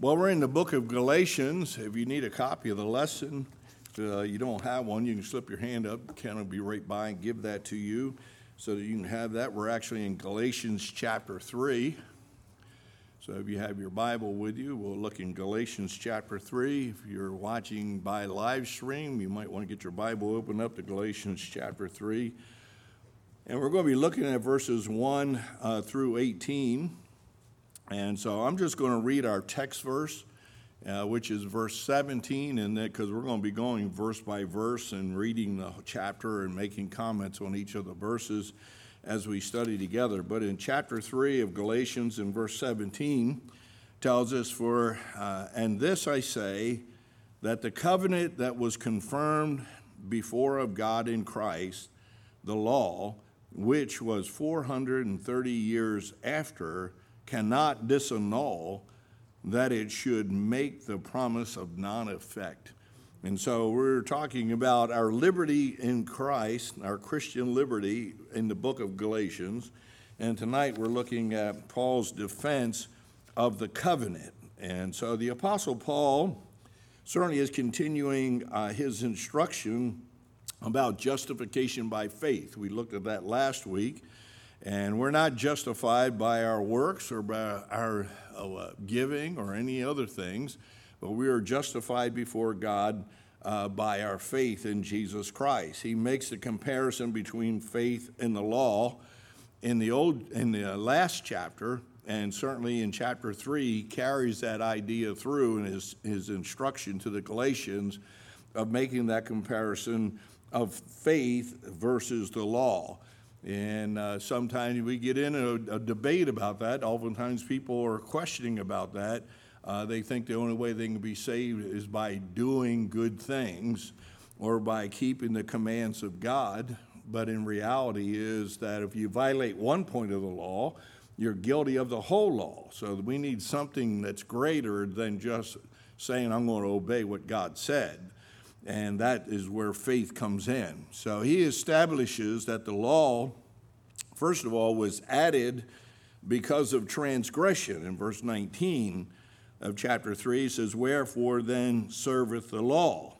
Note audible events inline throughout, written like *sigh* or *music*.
Well, we're in the book of Galatians. If you need a copy of the lesson, uh, you don't have one, you can slip your hand up. Ken will be right by and give that to you so that you can have that. We're actually in Galatians chapter 3. So if you have your Bible with you, we'll look in Galatians chapter 3. If you're watching by live stream, you might want to get your Bible open up to Galatians chapter 3. And we're going to be looking at verses 1 uh, through 18. And so I'm just going to read our text verse, uh, which is verse 17, and because we're going to be going verse by verse and reading the chapter and making comments on each of the verses as we study together. But in chapter 3 of Galatians, in verse 17, tells us, For, uh, and this I say, that the covenant that was confirmed before of God in Christ, the law, which was 430 years after, cannot disannul that it should make the promise of non effect. And so we're talking about our liberty in Christ, our Christian liberty in the book of Galatians. And tonight we're looking at Paul's defense of the covenant. And so the Apostle Paul certainly is continuing uh, his instruction about justification by faith. We looked at that last week. And we're not justified by our works or by our uh, giving or any other things, but we are justified before God uh, by our faith in Jesus Christ. He makes the comparison between faith and the law in the old in the last chapter, and certainly in chapter three, he carries that idea through in his, his instruction to the Galatians of making that comparison of faith versus the law. And uh, sometimes we get in a, a, debate about that. Oftentimes people are questioning about that. Uh, they think the only way they can be saved is by doing good things or by keeping the commands of God. But in reality is that if you violate one point of the law, you're guilty of the whole law. So we need something that's greater than just saying, I'm going to obey what God said and that is where faith comes in. So he establishes that the law, first of all, was added because of transgression. In verse 19 of chapter 3, he says, Wherefore then serveth the law?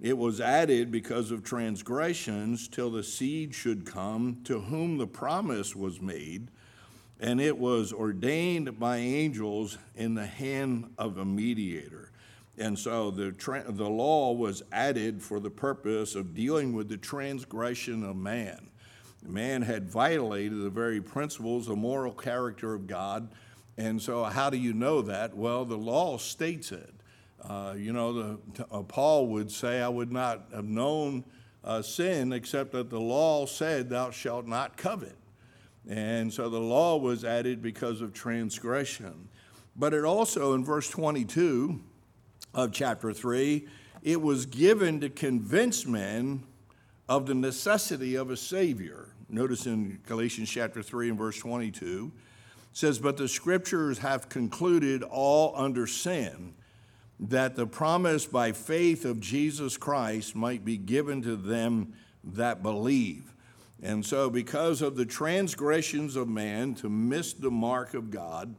It was added because of transgressions till the seed should come to whom the promise was made, and it was ordained by angels in the hand of a mediator. And so the, tra- the law was added for the purpose of dealing with the transgression of man. Man had violated the very principles, the moral character of God. And so, how do you know that? Well, the law states it. Uh, you know, the, uh, Paul would say, I would not have known uh, sin except that the law said, Thou shalt not covet. And so the law was added because of transgression. But it also, in verse 22, of chapter 3, it was given to convince men of the necessity of a Savior. Notice in Galatians chapter 3 and verse 22, says, But the scriptures have concluded all under sin, that the promise by faith of Jesus Christ might be given to them that believe. And so, because of the transgressions of man to miss the mark of God,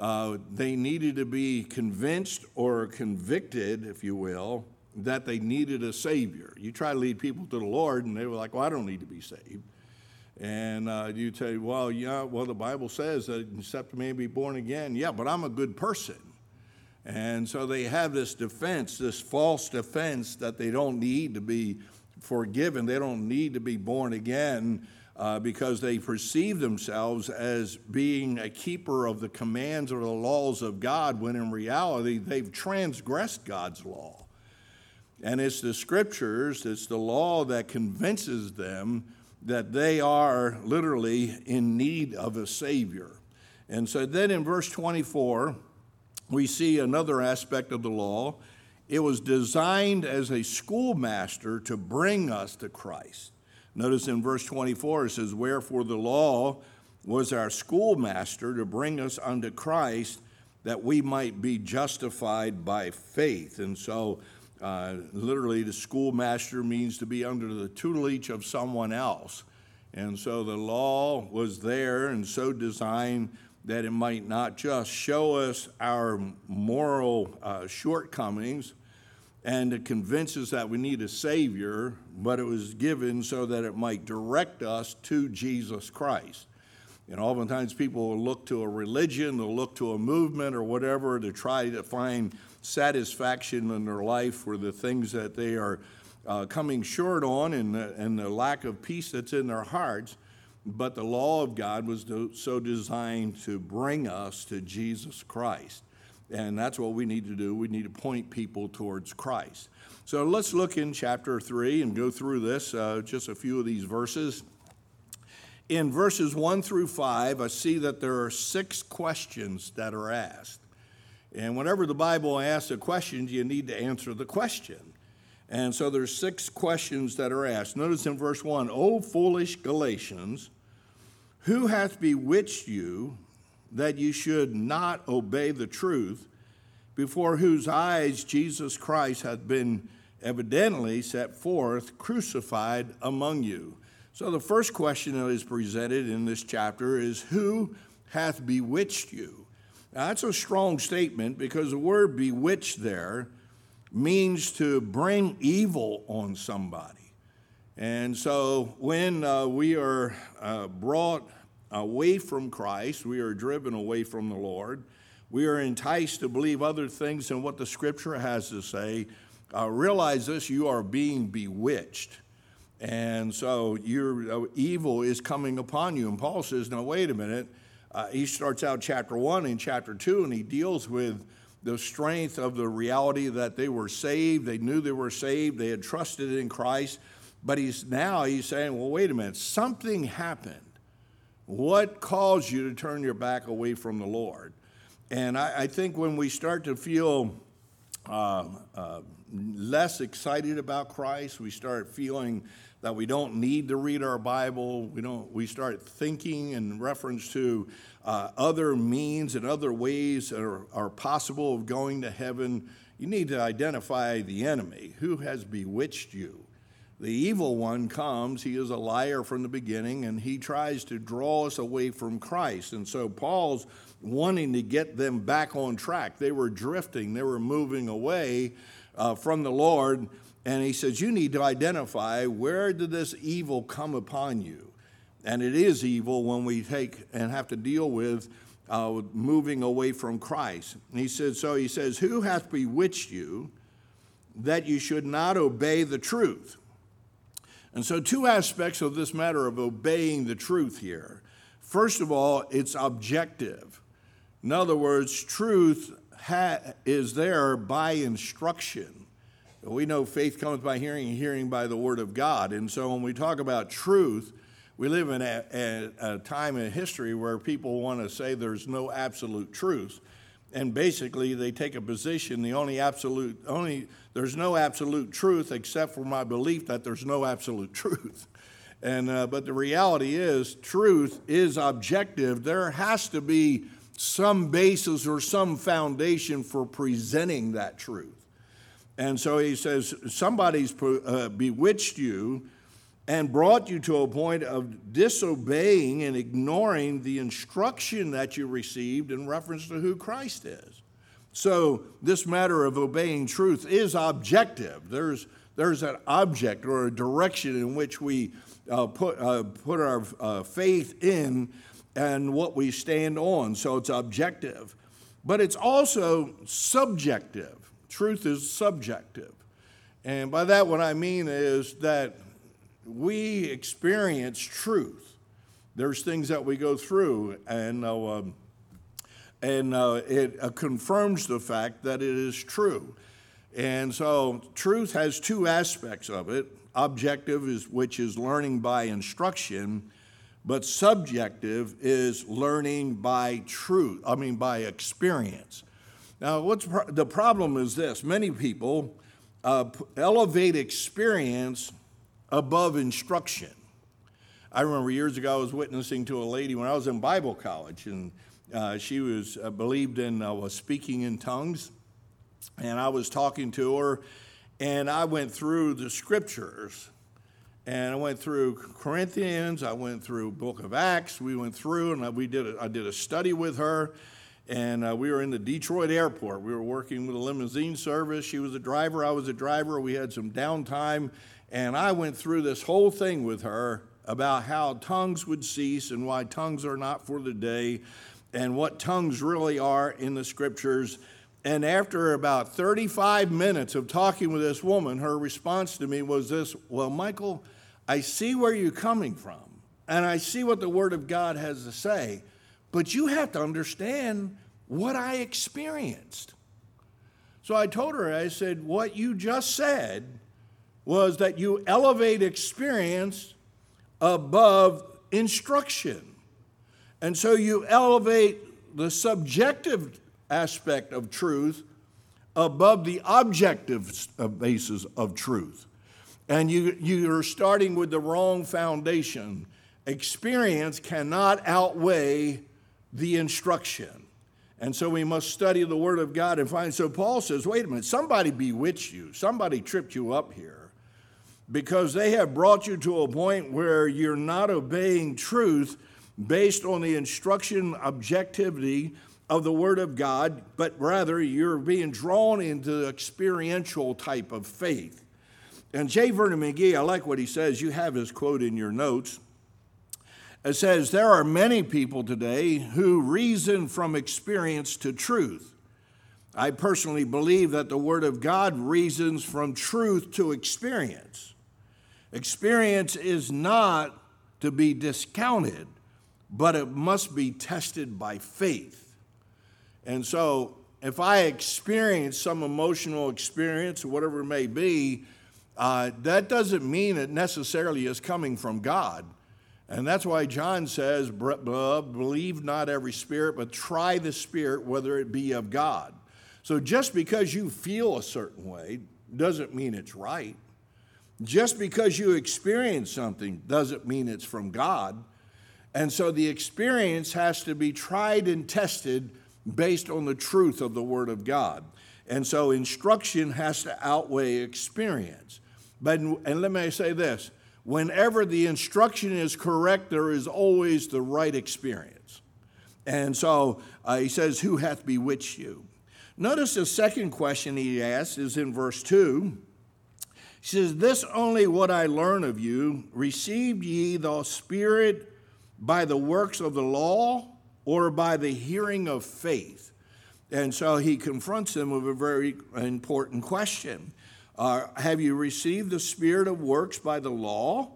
uh, they needed to be convinced or convicted, if you will, that they needed a Savior. You try to lead people to the Lord, and they were like, Well, I don't need to be saved. And uh, you tell, Well, yeah, well, the Bible says that except a man be born again. Yeah, but I'm a good person. And so they have this defense, this false defense that they don't need to be forgiven, they don't need to be born again uh, because they perceive themselves as being a keeper of the commands or the laws of God, when in reality they've transgressed God's law. And it's the scriptures, it's the law that convinces them that they are literally in need of a Savior. And so then in verse 24, we see another aspect of the law. It was designed as a schoolmaster to bring us to Christ. Notice in verse 24 it says, Wherefore the law was our schoolmaster to bring us unto Christ that we might be justified by faith. And so, uh, literally, the schoolmaster means to be under the tutelage of someone else. And so the law was there and so designed that it might not just show us our moral uh, shortcomings and to convince us that we need a Savior, but it was given so that it might direct us to Jesus Christ. And oftentimes people will look to a religion, they'll look to a movement or whatever to try to find satisfaction in their life for the things that they are uh, coming short on and the, and the lack of peace that's in their hearts. But the law of God was so designed to bring us to Jesus Christ. And that's what we need to do. We need to point people towards Christ. So let's look in chapter 3 and go through this, uh, just a few of these verses. In verses 1 through 5, I see that there are six questions that are asked. And whenever the Bible asks a question, you need to answer the question. And so there's six questions that are asked. Notice in verse 1, O foolish Galatians, who hath bewitched you that you should not obey the truth, before whose eyes Jesus Christ hath been evidently set forth, crucified among you. So the first question that is presented in this chapter is Who hath bewitched you? Now, that's a strong statement because the word bewitched there means to bring evil on somebody. And so when uh, we are uh, brought away from Christ, we are driven away from the Lord, we are enticed to believe other things than what the scripture has to say, uh, realize this you are being bewitched. And so your uh, evil is coming upon you. And Paul says, now, wait a minute. Uh, he starts out chapter one and chapter two, and he deals with the strength of the reality that they were saved. They knew they were saved. They had trusted in Christ. But he's now he's saying, well, wait a minute, something happened. What caused you to turn your back away from the Lord? And I, I think when we start to feel uh, uh, less excited about Christ, we start feeling that we don't need to read our Bible. We don't. We start thinking in reference to uh, other means and other ways that are, are possible of going to heaven. You need to identify the enemy who has bewitched you. The evil one comes, he is a liar from the beginning, and he tries to draw us away from Christ. And so Paul's wanting to get them back on track. They were drifting, they were moving away uh, from the Lord. And he says, You need to identify where did this evil come upon you? And it is evil when we take and have to deal with uh, moving away from Christ. And he says, So he says, Who hath bewitched you that you should not obey the truth? And so, two aspects of this matter of obeying the truth here. First of all, it's objective. In other words, truth ha- is there by instruction. We know faith comes by hearing, and hearing by the word of God. And so, when we talk about truth, we live in a, a, a time in history where people want to say there's no absolute truth and basically they take a position the only absolute only there's no absolute truth except for my belief that there's no absolute *laughs* truth. And uh, but the reality is truth is objective. There has to be some basis or some foundation for presenting that truth. And so he says somebody's uh, bewitched you and brought you to a point of disobeying and ignoring the instruction that you received in reference to who Christ is. So, this matter of obeying truth is objective. There's, there's an object or a direction in which we uh, put, uh, put our uh, faith in and what we stand on. So, it's objective. But it's also subjective. Truth is subjective. And by that, what I mean is that we experience truth. There's things that we go through, and uh, um, and uh, it uh, confirms the fact that it is true. And so, truth has two aspects of it. Objective is which is learning by instruction, but subjective is learning by truth. I mean, by experience. Now, what's pro- the problem is this: many people uh, elevate experience above instruction. I remember years ago I was witnessing to a lady when I was in Bible college, and uh, she was uh, believed in uh, was speaking in tongues, and I was talking to her, and I went through the scriptures, and I went through Corinthians. I went through Book of Acts. We went through, and we did. A, I did a study with her, and uh, we were in the Detroit airport. We were working with a limousine service. She was a driver. I was a driver. We had some downtime, and I went through this whole thing with her about how tongues would cease and why tongues are not for the day, and what tongues really are in the scriptures. And after about 35 minutes of talking with this woman, her response to me was this Well, Michael, I see where you're coming from, and I see what the Word of God has to say, but you have to understand what I experienced. So I told her, I said, What you just said was that you elevate experience above instruction. And so you elevate the subjective aspect of truth above the objective uh, basis of truth. And you, you're starting with the wrong foundation. Experience cannot outweigh the instruction. And so we must study the Word of God and find. So Paul says, wait a minute, somebody bewitched you, somebody tripped you up here because they have brought you to a point where you're not obeying truth based on the instruction objectivity of the Word of God, but rather you're being drawn into experiential type of faith. And J. Vernon McGee, I like what he says. You have his quote in your notes. It says, There are many people today who reason from experience to truth. I personally believe that the Word of God reasons from truth to experience. Experience is not to be discounted, but it must be tested by faith. And so, if I experience some emotional experience, whatever it may be, uh, that doesn't mean it necessarily is coming from God. And that's why John says, believe not every spirit, but try the spirit whether it be of God. So just because you feel a certain way doesn't mean it's right. Just because you experience something doesn't mean it's from God. And so the experience has to be tried and tested based on the truth of the Word of God. And so instruction has to outweigh experience. But, and let me say this whenever the instruction is correct, there is always the right experience. And so uh, he says, Who hath bewitched you? Notice the second question he asks is in verse 2. He says, This only what I learn of you, received ye the Spirit by the works of the law or by the hearing of faith? And so he confronts them with a very important question. Uh, have you received the spirit of works by the law,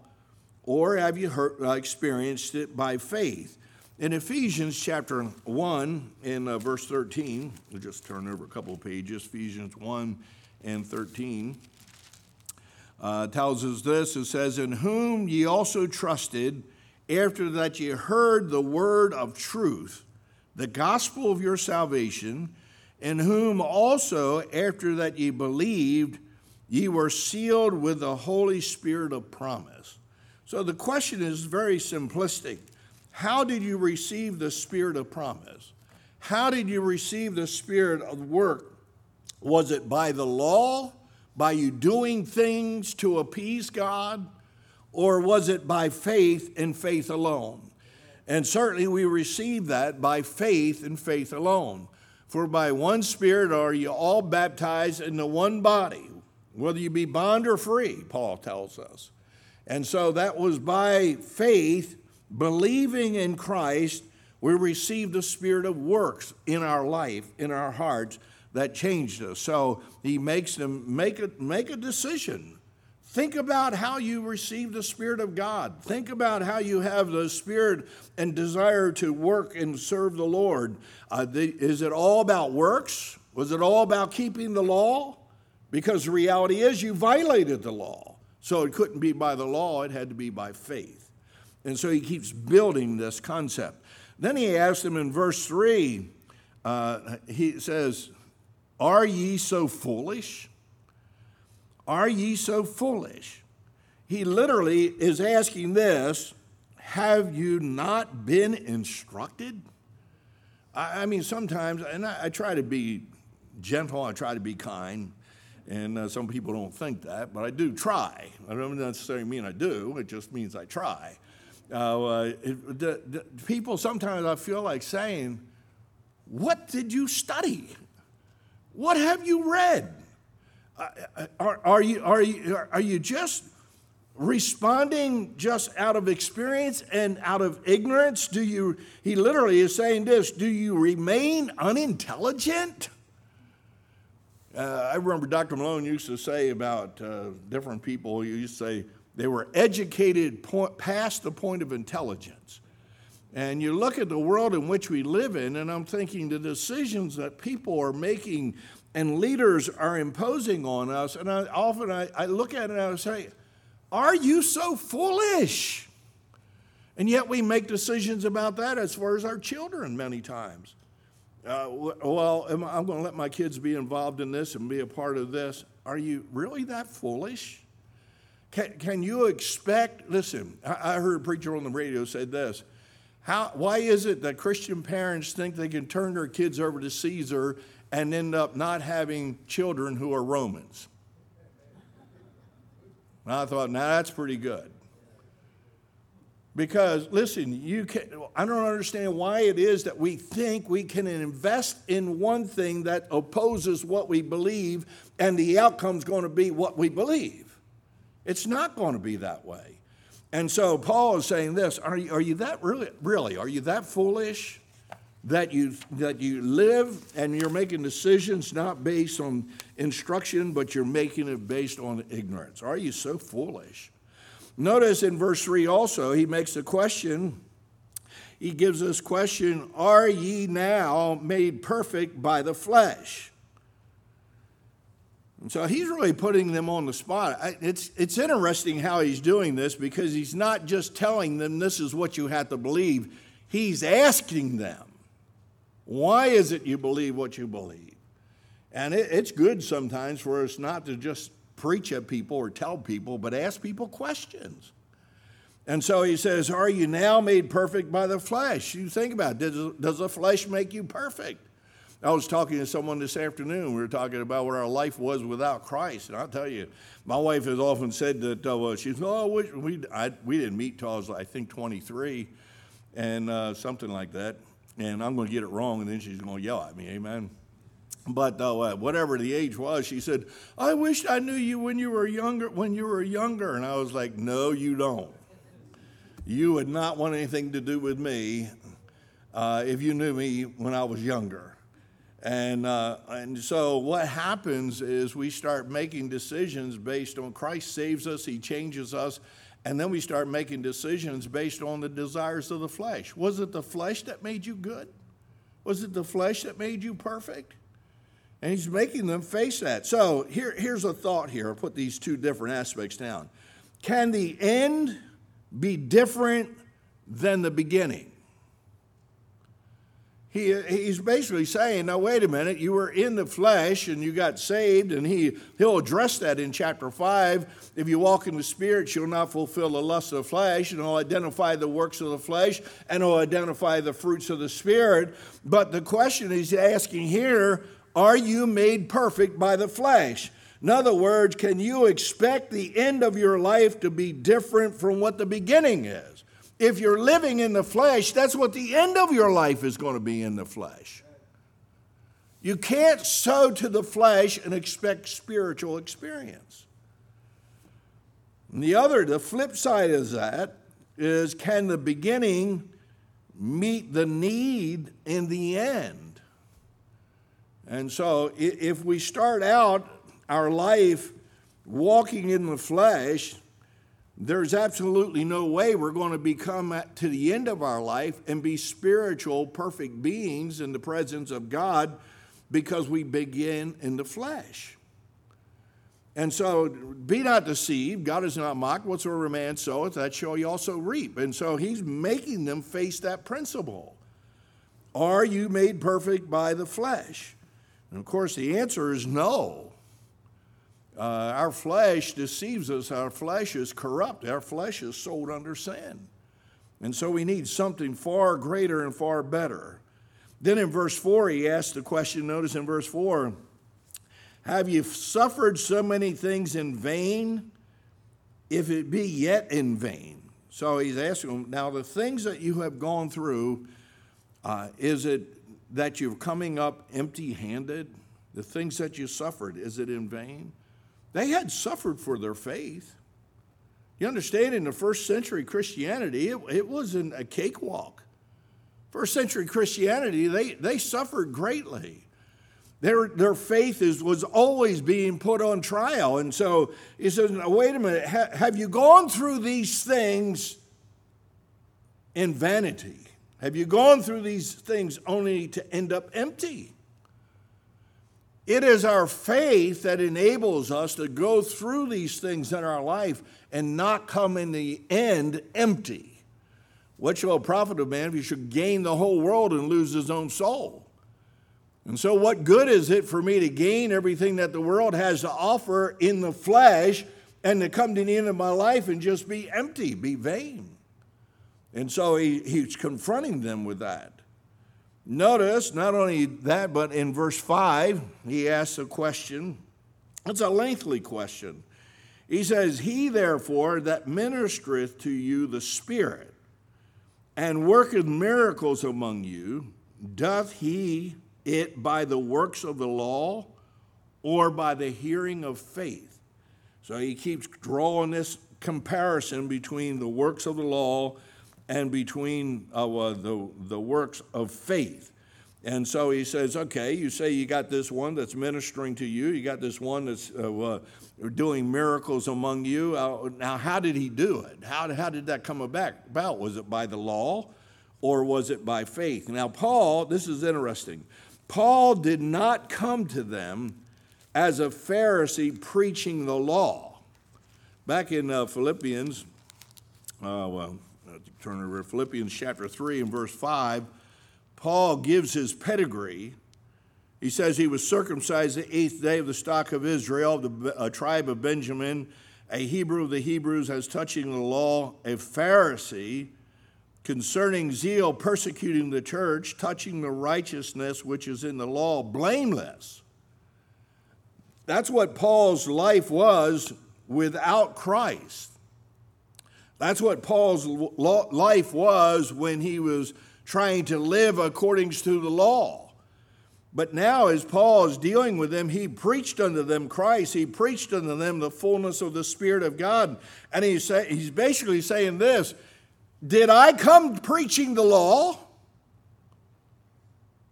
or have you heard, uh, experienced it by faith? In Ephesians chapter 1, in uh, verse 13, we'll just turn over a couple of pages, Ephesians 1 and 13, uh, tells us this it says, In whom ye also trusted after that ye heard the word of truth, the gospel of your salvation, in whom also, after that ye believed, ye were sealed with the Holy Spirit of promise. So the question is very simplistic. How did you receive the Spirit of promise? How did you receive the Spirit of work? Was it by the law, by you doing things to appease God? or was it by faith and faith alone? And certainly we receive that by faith and faith alone. For by one Spirit are you all baptized into one body, whether you be bond or free, Paul tells us. And so that was by faith, believing in Christ, we received the spirit of works in our life, in our hearts, that changed us. So he makes them make a, make a decision Think about how you receive the Spirit of God. Think about how you have the Spirit and desire to work and serve the Lord. Uh, the, is it all about works? Was it all about keeping the law? Because the reality is you violated the law. So it couldn't be by the law, it had to be by faith. And so he keeps building this concept. Then he asks them in verse 3, uh, he says, Are ye so foolish? Are ye so foolish? He literally is asking this Have you not been instructed? I, I mean, sometimes, and I, I, try to be gentle, I try to be kind, And uh, some people don't think that, but I do try. I don't necessarily mean I do, it just means I try. Uh, uh it, the, the, people sometimes I feel like saying, What did you study? What have you read? Uh, uh, are, are, you, are, you, are you just responding just out of experience and out of ignorance? Do you, he literally is saying this, do you remain unintelligent? Uh, I remember Dr. Malone used to say about uh, different people, he used to say they were educated point, past the point of intelligence. And you look at the world in which we live in, and I'm thinking the decisions that people are making and leaders are imposing on us, and I, often I, I look at it and I say, Are you so foolish? And yet we make decisions about that as far as our children many times. Uh, well, I'm going to let my kids be involved in this and be a part of this. Are you really that foolish? Can, can you expect? Listen, I, I heard a preacher on the radio say this. How, why is it that Christian parents think they can turn their kids over to Caesar and end up not having children who are Romans? And I thought, now that's pretty good. Because listen, you can I don't understand why it is that we think we can invest in one thing that opposes what we believe and the outcome's going to be what we believe. It's not going to be that way. And so Paul is saying this, are you, are you that really really are you that foolish that you that you live and you're making decisions not based on instruction but you're making it based on ignorance? Are you so foolish? Notice in verse 3 also, he makes a question. He gives this question Are ye now made perfect by the flesh? So he's really putting them on the spot. It's, it's interesting how he's doing this because he's not just telling them this is what you have to believe, he's asking them, Why is it you believe what you believe? And it, it's good sometimes for us not to just preach at people or tell people, but ask people questions. And so he says, Are you now made perfect by the flesh? You think about it. Does, does the flesh make you perfect? I was talking to someone this afternoon. We were talking about what our life was without Christ. And I'll tell you, my wife has often said that uh, well, she's, oh, we, we, I, we didn't meet till I was, I think, 23 and uh, something like that. And I'm going to get it wrong, and then she's going to yell at me. Amen. But uh, whatever the age was, she said, "I wish I knew you when you were younger. When you were younger." And I was like, "No, you don't. You would not want anything to do with me uh, if you knew me when I was younger." And uh, and so what happens is we start making decisions based on Christ saves us, He changes us, and then we start making decisions based on the desires of the flesh. Was it the flesh that made you good? Was it the flesh that made you perfect? And he's making them face that. So here, here's a thought here. I'll put these two different aspects down. Can the end be different than the beginning? He, he's basically saying, now wait a minute, you were in the flesh and you got saved, and he, he'll address that in chapter 5. If you walk in the Spirit, you'll not fulfill the lust of the flesh, and he'll identify the works of the flesh, and he'll identify the fruits of the Spirit. But the question he's asking here are you made perfect by the flesh? In other words, can you expect the end of your life to be different from what the beginning is? If you're living in the flesh, that's what the end of your life is going to be in the flesh. You can't sow to the flesh and expect spiritual experience. And the other, the flip side of that, is can the beginning meet the need in the end? And so if we start out our life walking in the flesh, there's absolutely no way we're going to become at, to the end of our life and be spiritual, perfect beings in the presence of God because we begin in the flesh. And so be not deceived. God is not mocked. Whatsoever man soweth, that shall he also reap. And so he's making them face that principle. Are you made perfect by the flesh? And of course, the answer is no. Uh, our flesh deceives us. Our flesh is corrupt. Our flesh is sold under sin. And so we need something far greater and far better. Then in verse 4, he asks the question notice in verse 4 Have you suffered so many things in vain? If it be yet in vain. So he's asking them, now the things that you have gone through, uh, is it that you're coming up empty handed? The things that you suffered, is it in vain? They had suffered for their faith. You understand, in the first century Christianity, it, it wasn't a cakewalk. First century Christianity, they, they suffered greatly. Their, their faith is, was always being put on trial. And so he says, wait a minute, ha, have you gone through these things in vanity? Have you gone through these things only to end up empty? It is our faith that enables us to go through these things in our life and not come in the end empty. What shall a profit of man if he should gain the whole world and lose his own soul? And so, what good is it for me to gain everything that the world has to offer in the flesh and to come to the end of my life and just be empty, be vain? And so, he, he's confronting them with that. Notice not only that, but in verse 5, he asks a question. It's a lengthy question. He says, He therefore that ministereth to you the Spirit and worketh miracles among you, doth he it by the works of the law or by the hearing of faith? So he keeps drawing this comparison between the works of the law and between uh, the, the works of faith. And so he says, okay, you say you got this one that's ministering to you, you got this one that's uh, uh, doing miracles among you. Uh, now, how did he do it? How, how did that come about? Was it by the law or was it by faith? Now, Paul, this is interesting. Paul did not come to them as a Pharisee preaching the law. Back in uh, Philippians, uh, well, turn over to Philippians chapter 3 and verse 5, Paul gives his pedigree. He says he was circumcised the eighth day of the stock of Israel, the tribe of Benjamin, a Hebrew of the Hebrews, as touching the law, a Pharisee, concerning zeal, persecuting the church, touching the righteousness which is in the law, blameless. That's what Paul's life was without Christ. That's what Paul's life was when he was trying to live according to the law. But now, as Paul is dealing with them, he preached unto them Christ. He preached unto them the fullness of the Spirit of God. And he's, say, he's basically saying this Did I come preaching the law?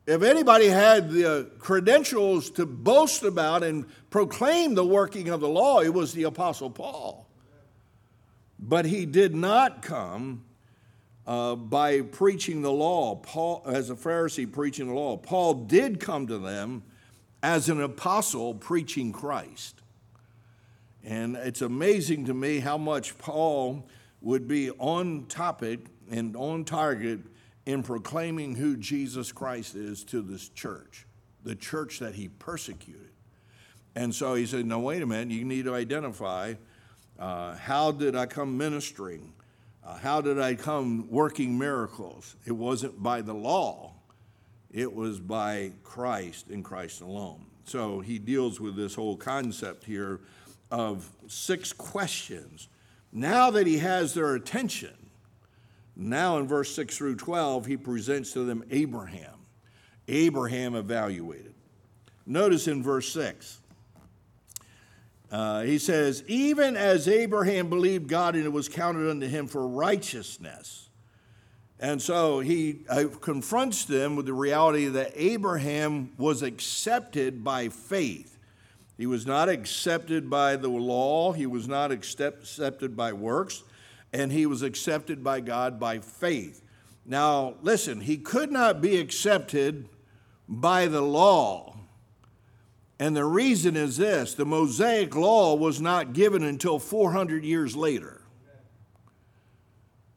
If anybody had the uh, credentials to boast about and proclaim the working of the law, it was the Apostle Paul. But he did not come uh, by preaching the law, Paul, as a Pharisee preaching the law. Paul did come to them as an apostle preaching Christ. And it's amazing to me how much Paul would be on topic and on target in proclaiming who Jesus Christ is to this church, the church that he persecuted. And so he said, No, wait a minute, you need to identify uh, how did I come ministering? Uh, how did I come working miracles? It wasn't by the law, it was by Christ and Christ alone. So he deals with this whole concept here of six questions. Now that he has their attention, now in verse 6 through 12, he presents to them Abraham. Abraham evaluated. Notice in verse 6 uh, he says, even as Abraham believed God and it was counted unto him for righteousness. And so he uh, confronts them with the reality that Abraham was accepted by faith. He was not accepted by the law, he was not accept, accepted by works, and he was accepted by God by faith. Now, listen, he could not be accepted by the law and the reason is this the Mosaic law was not given until 400 years later.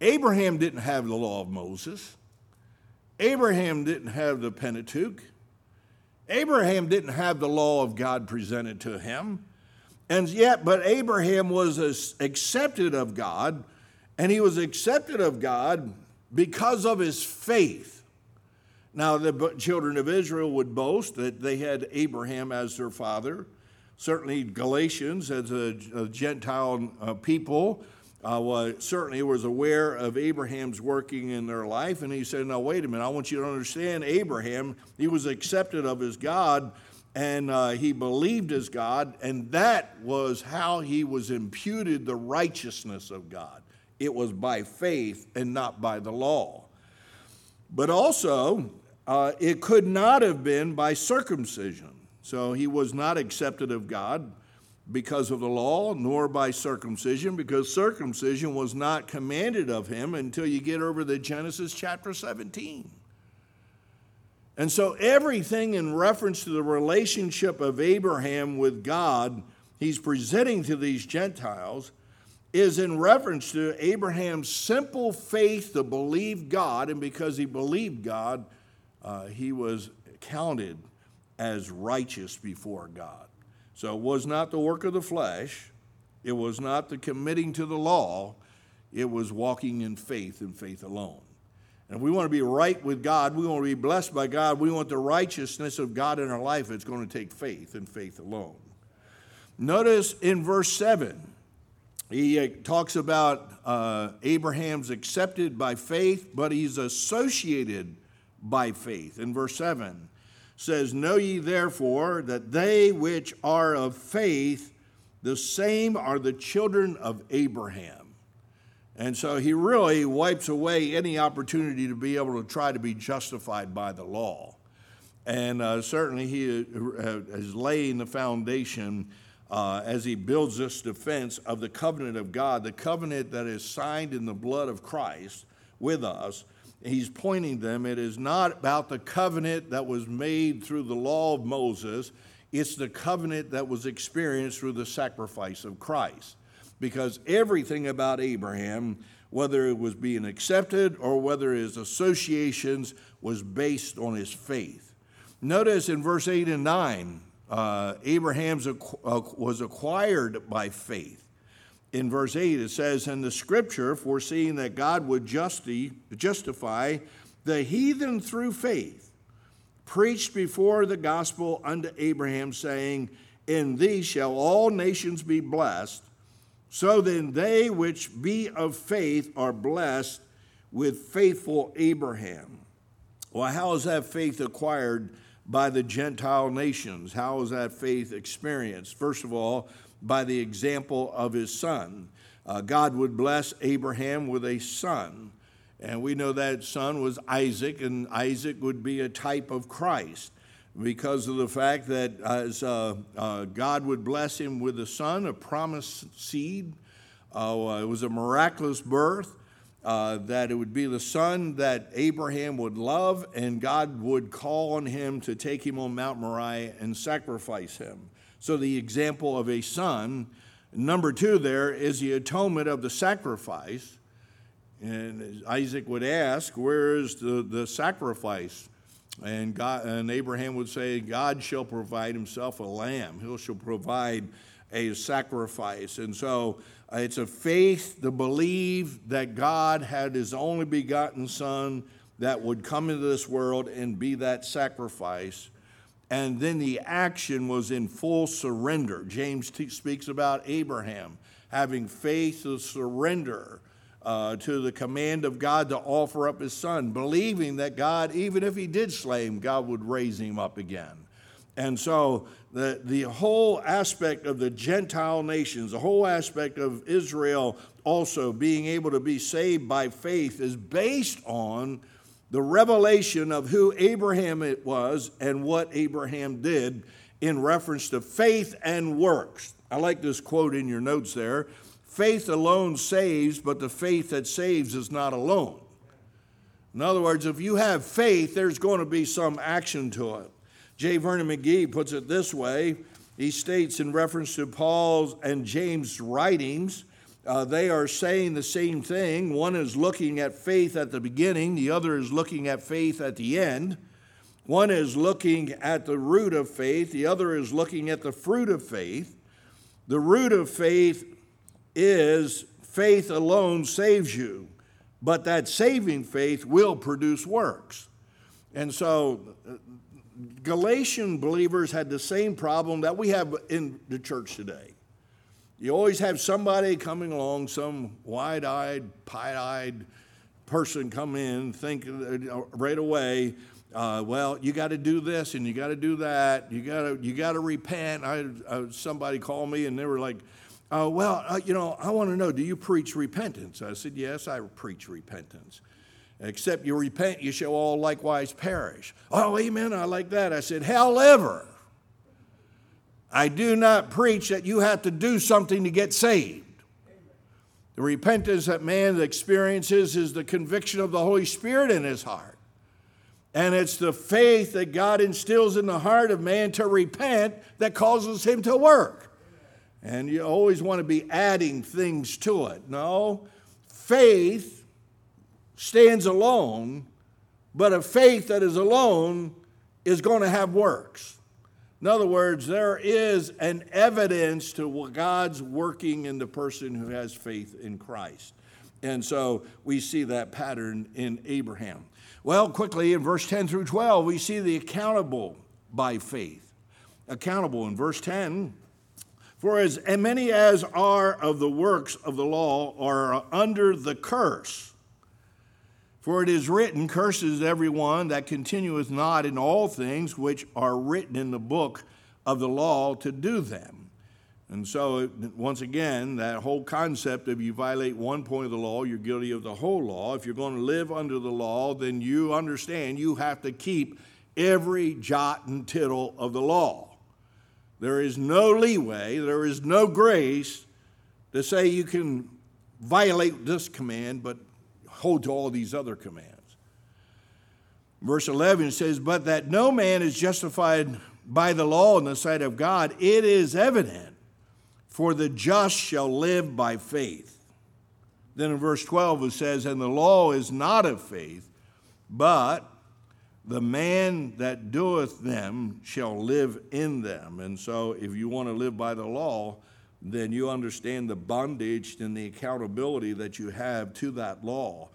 Abraham didn't have the law of Moses, Abraham didn't have the Pentateuch, Abraham didn't have the law of God presented to him. And yet, but Abraham was accepted of God, and he was accepted of God because of his faith. Now, the children of Israel would boast that they had Abraham as their father, Certainly, Galatians, as a, a Gentile uh, people, uh, was, certainly was aware of Abraham's working in their life. And he said, Now, wait a minute, I want you to understand Abraham, he was accepted of his God and uh, he believed as God, and that was how he was imputed the righteousness of God. It was by faith and not by the law. But also, uh, it could not have been by circumcision. So he was not accepted of God because of the law, nor by circumcision, because circumcision was not commanded of him until you get over to Genesis chapter 17. And so, everything in reference to the relationship of Abraham with God, he's presenting to these Gentiles, is in reference to Abraham's simple faith to believe God, and because he believed God, uh, he was counted as righteous before God. So, it was not the work of the flesh, it was not the committing to the law, it was walking in faith and faith alone. And we want to be right with God. We want to be blessed by God. We want the righteousness of God in our life. It's going to take faith and faith alone. Notice in verse 7, he uh, talks about uh, Abraham's accepted by faith, but he's associated by faith. In verse 7 says, Know ye therefore that they which are of faith, the same are the children of Abraham. And so he really wipes away any opportunity to be able to try to be justified by the law. And uh, certainly he uh, is laying the foundation uh, as he builds this defense of the covenant of God, the covenant that is signed in the blood of Christ with us. He's pointing them, it is not about the covenant that was made through the law of Moses, it's the covenant that was experienced through the sacrifice of Christ because everything about Abraham, whether it was being accepted or whether his associations, was based on his faith. Notice in verse 8 and 9, uh, Abraham's uh, was acquired by faith. In verse 8, it says, And the scripture, foreseeing that God would justi- justify the heathen through faith, preached before the gospel unto Abraham, saying, In thee shall all nations be blessed. So then, they which be of faith are blessed with faithful Abraham. Well, how is that faith acquired by the Gentile nations? How is that faith experienced? First of all, by the example of his son. Uh, God would bless Abraham with a son. And we know that son was Isaac, and Isaac would be a type of Christ because of the fact that as uh, uh, God would bless him with a son, a promised seed. Uh, it was a miraculous birth. Uh, that it would be the son that Abraham would love, and God would call on him to take him on Mount Moriah and sacrifice him. So, the example of a son. Number two, there is the atonement of the sacrifice. And Isaac would ask, Where is the, the sacrifice? And, God, and Abraham would say, God shall provide himself a lamb. He shall provide a sacrifice. And so uh, it's a faith to believe that God had his only begotten Son that would come into this world and be that sacrifice. And then the action was in full surrender. James t- speaks about Abraham having faith to surrender uh, to the command of God to offer up his son, believing that God, even if he did slay him, God would raise him up again. And so the, the whole aspect of the Gentile nations, the whole aspect of Israel also being able to be saved by faith is based on the revelation of who Abraham it was and what Abraham did in reference to faith and works. I like this quote in your notes there. Faith alone saves, but the faith that saves is not alone. In other words, if you have faith, there's going to be some action to it. J. Vernon McGee puts it this way he states in reference to Paul's and James' writings, uh, they are saying the same thing. One is looking at faith at the beginning, the other is looking at faith at the end. One is looking at the root of faith, the other is looking at the fruit of faith. The root of faith is faith alone saves you, but that saving faith will produce works. And so Galatian believers had the same problem that we have in the church today. You always have somebody coming along, some wide eyed, pie eyed person come in, think uh, right away, uh, well, you got to do this and you got to do that. You got to you got to repent. I uh, somebody called me and they were like, uh, well, uh, you know, I want to know, do you preach repentance? I said, yes, I preach repentance. Except you repent, you shall all likewise perish. Oh, amen, I like that. I said, however, I do not preach that you have to do something to get saved. The repentance that man experiences is the conviction of the Holy Spirit in his heart. And it's the faith that God instills in the heart of man to repent that causes him to work. And you always want to be adding things to it. No, faith stands alone, but a faith that is alone is going to have works. In other words, there is an evidence to God's working in the person who has faith in Christ. And so we see that pattern in Abraham. Well, quickly in verse 10 through 12, we see the accountable by faith. Accountable in verse 10 For as many as are of the works of the law are under the curse. For it is written, Curses everyone that continueth not in all things which are written in the book of the law to do them. And so, once again, that whole concept of you violate one point of the law, you're guilty of the whole law. If you're going to live under the law, then you understand you have to keep every jot and tittle of the law. There is no leeway, there is no grace to say you can violate this command, but hold to all these other commands. Verse 11 says, But that no man is justified by the law in the sight of God, it is evident, for the just shall live by faith. Then in verse 12 it says, And the law is not of faith, but the man that doeth them shall live in them. And so if you want to live by the law, then you understand the bondage and the accountability that you have to that law.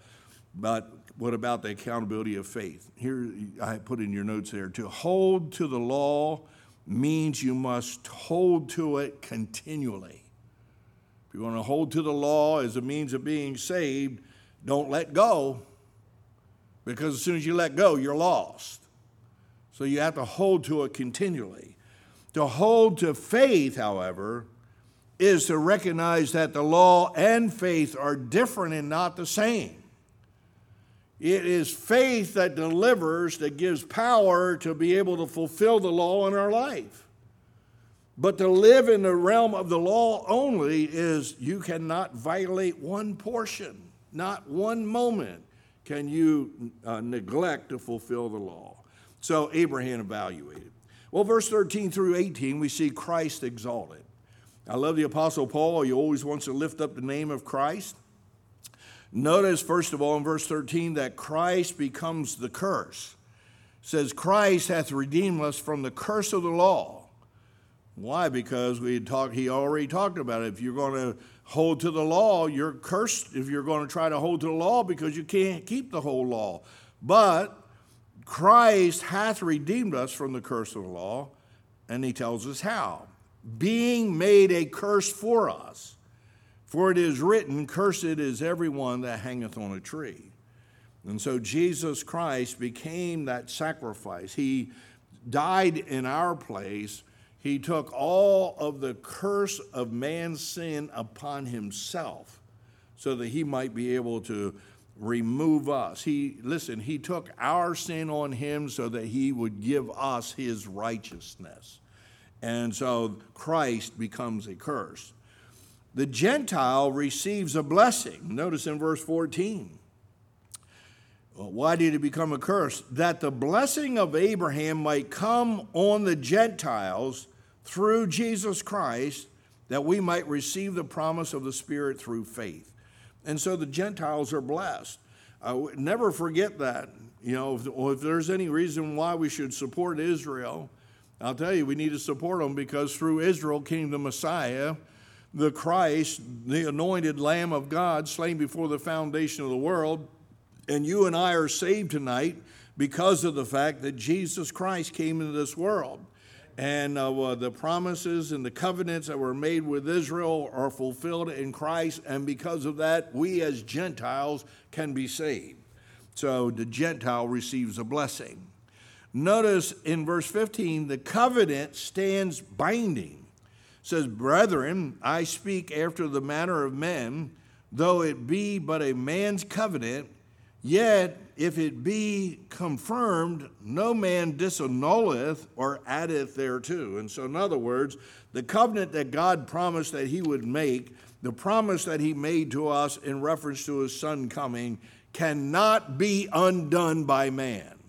But what about the accountability of faith? Here, I put in your notes there to hold to the law means you must hold to it continually. If you want to hold to the law as a means of being saved, don't let go, because as soon as you let go, you're lost. So you have to hold to it continually. To hold to faith, however, is to recognize that the law and faith are different and not the same. It is faith that delivers, that gives power to be able to fulfill the law in our life. But to live in the realm of the law only is you cannot violate one portion, not one moment can you uh, neglect to fulfill the law. So Abraham evaluated. Well, verse 13 through 18, we see Christ exalted. I love the Apostle Paul. He always wants to lift up the name of Christ. Notice, first of all, in verse 13, that Christ becomes the curse. It says, Christ hath redeemed us from the curse of the law. Why? Because we talked, he already talked about it. If you're going to hold to the law, you're cursed if you're going to try to hold to the law because you can't keep the whole law. But Christ hath redeemed us from the curse of the law, and he tells us how. Being made a curse for us. For it is written, Cursed is everyone that hangeth on a tree. And so Jesus Christ became that sacrifice. He died in our place. He took all of the curse of man's sin upon himself so that he might be able to remove us. He listen, he took our sin on him so that he would give us his righteousness. And so Christ becomes a curse the Gentile receives a blessing. Notice in verse 14. Well, why did it become a curse? That the blessing of Abraham might come on the Gentiles through Jesus Christ, that we might receive the promise of the Spirit through faith. And so the Gentiles are blessed. Never forget that. You know, if, if there's any reason why we should support Israel, I'll tell you, we need to support them because through Israel came the Messiah the Christ, the anointed Lamb of God, slain before the foundation of the world. And you and I are saved tonight because of the fact that Jesus Christ came into this world. And uh, the promises and the covenants that were made with Israel are fulfilled in Christ, and because of that, we as Gentiles can be saved. So the Gentile receives a blessing. Notice in verse 15, the covenant stands binding. It says, Brethren, I speak after the manner of men, though it be but a man's covenant, yet if it be confirmed, no man disannulleth or addeth thereto. And so, in other words, the covenant that God promised that he would make, the promise that he made to us in reference to his son coming, cannot be undone by man.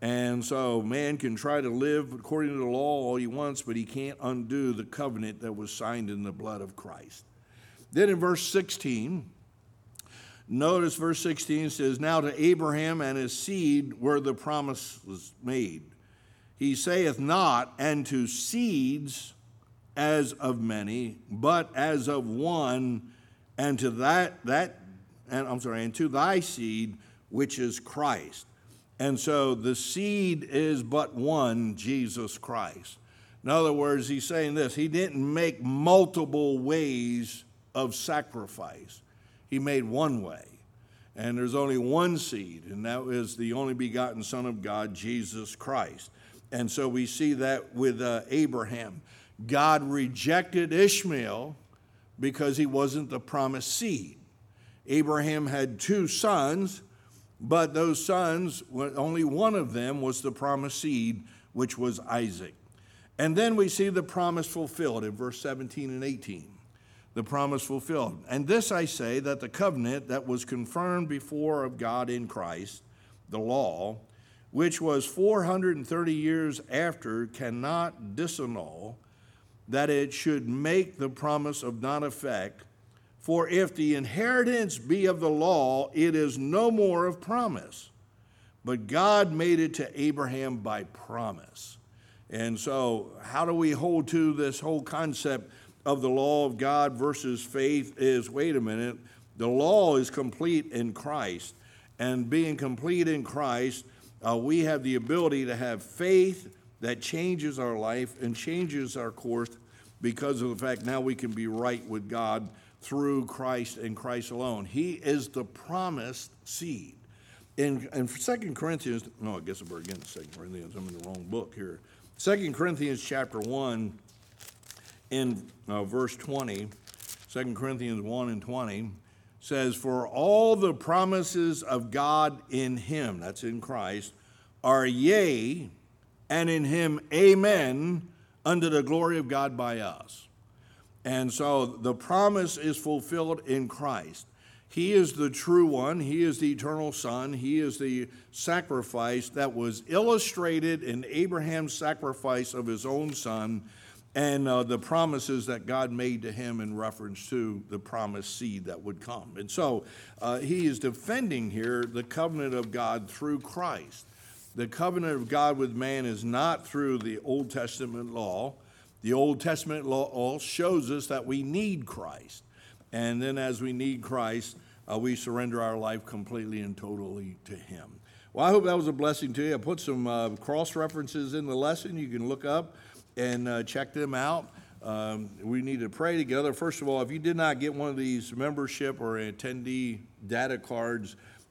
And so man can try to live according to the law all he wants, but he can't undo the covenant that was signed in the blood of Christ. Then in verse 16, notice verse 16 says, Now to Abraham and his seed were the promises made. He saith not, and to seeds as of many, but as of one, and to that that and I'm sorry, and to thy seed, which is Christ. And so the seed is but one, Jesus Christ. In other words, he's saying this He didn't make multiple ways of sacrifice, He made one way. And there's only one seed, and that is the only begotten Son of God, Jesus Christ. And so we see that with uh, Abraham. God rejected Ishmael because he wasn't the promised seed. Abraham had two sons, but those sons, only one of them was the promised seed, which was Isaac. And then we see the promise fulfilled in verse 17 and 18. The promise fulfilled. And this I say that the covenant that was confirmed before of God in Christ, the law, which was 430 years after, cannot disannul, that it should make the promise of non effect for if the inheritance be of the law, it is no more of promise. But God made it to Abraham by promise. And so, how do we hold to this whole concept of the law of God versus faith? Is wait a minute, the law is complete in Christ. And being complete in Christ, uh, we have the ability to have faith that changes our life and changes our course because of the fact now we can be right with God through Christ and Christ alone. He is the promised seed. In, in 2 Corinthians, no, I guess we're again 2 Corinthians, I'm in the wrong book here. 2 Corinthians chapter 1, in uh, verse 20, 2 Corinthians 1 and 20, says, For all the promises of God in him, that's in Christ, are yea, and in him amen, unto the glory of God by us. And so the promise is fulfilled in Christ. He is the true one. He is the eternal Son. He is the sacrifice that was illustrated in Abraham's sacrifice of his own son and uh, the promises that God made to him in reference to the promised seed that would come. And so uh, he is defending here the covenant of God through Christ. The covenant of God with man is not through the Old Testament law. The Old Testament law shows us that we need Christ. And then as we need Christ, uh, we surrender our life completely and totally to Him. Well, I hope that was a blessing to you. I put some uh, cross references in the lesson you can look up and uh, check them out. Um, we need to pray together. First of all, if you did not get one of these membership or attendee data cards,